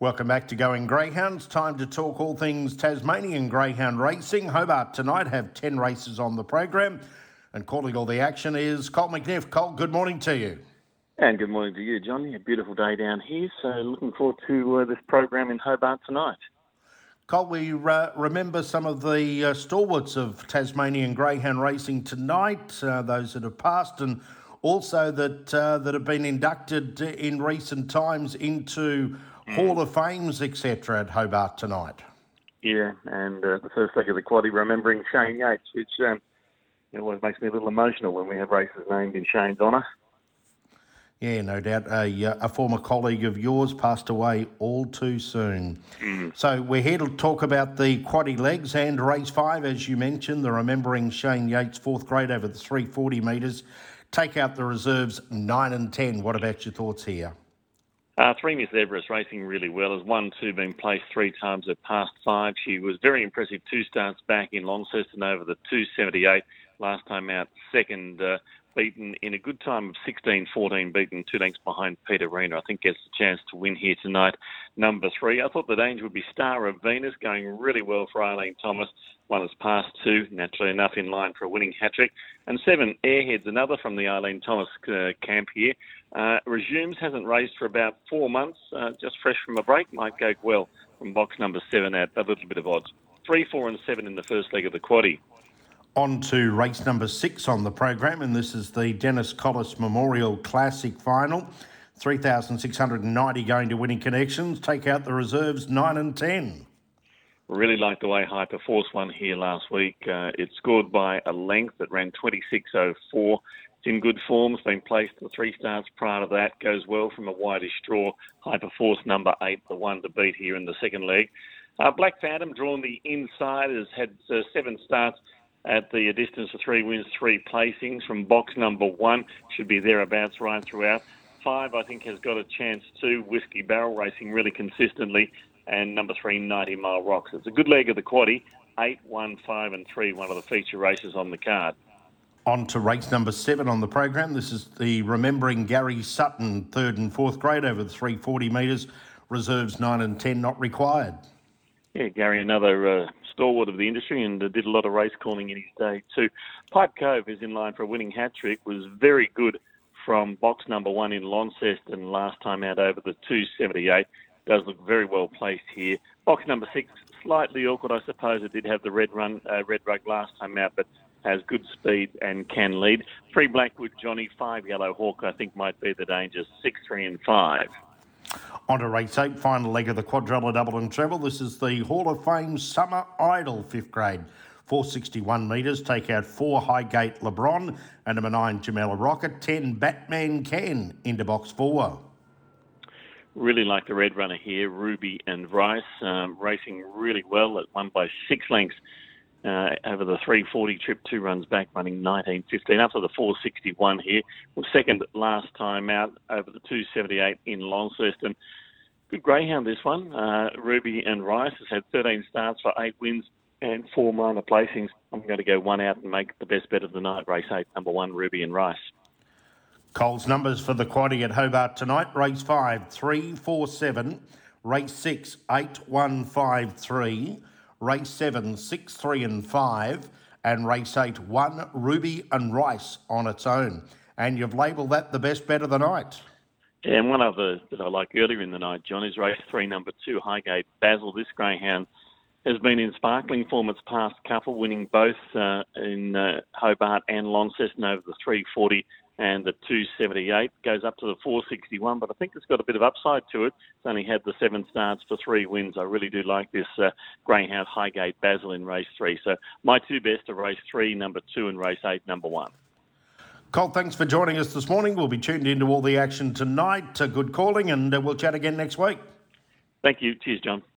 Welcome back to Going Greyhounds. Time to talk all things Tasmanian Greyhound racing. Hobart tonight have 10 races on the program, and calling all the action is Colt McNiff. Colt, good morning to you. And good morning to you, Johnny. A beautiful day down here, so looking forward to uh, this program in Hobart tonight. Colt, we uh, remember some of the uh, stalwarts of Tasmanian Greyhound racing tonight, uh, those that have passed, and also that uh, that have been inducted in recent times into Hall of Fames, etc., at Hobart tonight. Yeah, and uh, the first leg of the quaddy, remembering Shane Yates, which um, it always makes me a little emotional when we have races named in Shane's honour. Yeah, no doubt. A, uh, a former colleague of yours passed away all too soon. Mm. So we're here to talk about the quaddy legs and race five, as you mentioned, the remembering Shane Yates fourth grade over the 340 metres. Take out the reserves nine and ten. What about your thoughts here? Uh, three Miss Everest racing really well. Has won two been placed three times at past five. She was very impressive two starts back in Launceston over the 278. Last time out, second. Uh, beaten in a good time of 16-14, beaten two lengths behind Peter Rena. I think gets the chance to win here tonight. Number three, I thought the danger would be Star of Venus, going really well for Eileen Thomas. One has passed two, naturally enough, in line for a winning hat trick. And seven, Airheads, another from the Eileen Thomas uh, camp here. Uh, resumes, hasn't raced for about four months, uh, just fresh from a break, might go well from box number seven at a little bit of odds. Three, four, and seven in the first leg of the quaddy. On to race number six on the program, and this is the Dennis Collis Memorial Classic Final. 3,690 going to winning connections. Take out the reserves 9 and 10. Really like the way Hyperforce won here last week. Uh, it scored by a length that ran 26.04. It's in good form. It's been placed the three starts prior to that. Goes well from a wideish draw. Hyperforce number eight, the one to beat here in the second leg. Uh, Black Phantom drawn the inside has had uh, seven starts at the distance of three wins, three placings from box number one. Should be thereabouts right throughout. Five, I think, has got a chance too. Whiskey Barrel racing really consistently. And number three, 90 Mile Rocks. It's a good leg of the quaddy. Eight, one, five, and three, one of the feature races on the card. On to race number seven on the program. This is the Remembering Gary Sutton, third and fourth grade over the 340 metres. Reserves nine and ten not required. Yeah, Gary, another uh, stalwart of the industry and uh, did a lot of race calling in his day too. Pipe Cove is in line for a winning hat trick, was very good from box number one in Launceston last time out over the 278. Does look very well placed here. Box number six, slightly awkward, I suppose. It did have the red run, uh, red rug last time out, but has good speed and can lead. Three Blackwood Johnny, five Yellow Hawk, I think might be the danger. Six, three, and five. On to race eight, final leg of the quadrella double and treble. This is the Hall of Fame Summer Idol, fifth grade. 461 metres, take out four Highgate LeBron and number nine Jamela Rocket, 10 Batman Ken into box four. Really like the red runner here, Ruby and Rice, um, racing really well at one by six lengths uh, over the 340 trip, two runs back, running 19.15 up to the 461 here. Second last time out over the 278 in Launceston. Good greyhound this one. Uh, Ruby and Rice has had 13 starts for eight wins and four minor placings. I'm going to go one out and make the best bet of the night. Race eight, number one, Ruby and Rice. Cole's numbers for the quaddy at Hobart tonight. Race five, three, four, seven. Race six, eight, one, five, three race seven, six, three, and five, and race eight, one, Ruby and Rice on its own. And you've labelled that the best bet of the night. Yeah, and one other that I like earlier in the night, John, is race three, number two, Highgate Basil. This greyhound has been in sparkling form its past couple, winning both uh, in uh, Hobart and Launceston over the 340 and the 278 goes up to the 461. But I think it's got a bit of upside to it. It's only had the seven starts for three wins. I really do like this uh, Greyhound Highgate Basil in race three. So my two best are race three, number two, and race eight, number one. Colt, thanks for joining us this morning. We'll be tuned into all the action tonight. Uh, good calling, and uh, we'll chat again next week. Thank you. Cheers, John.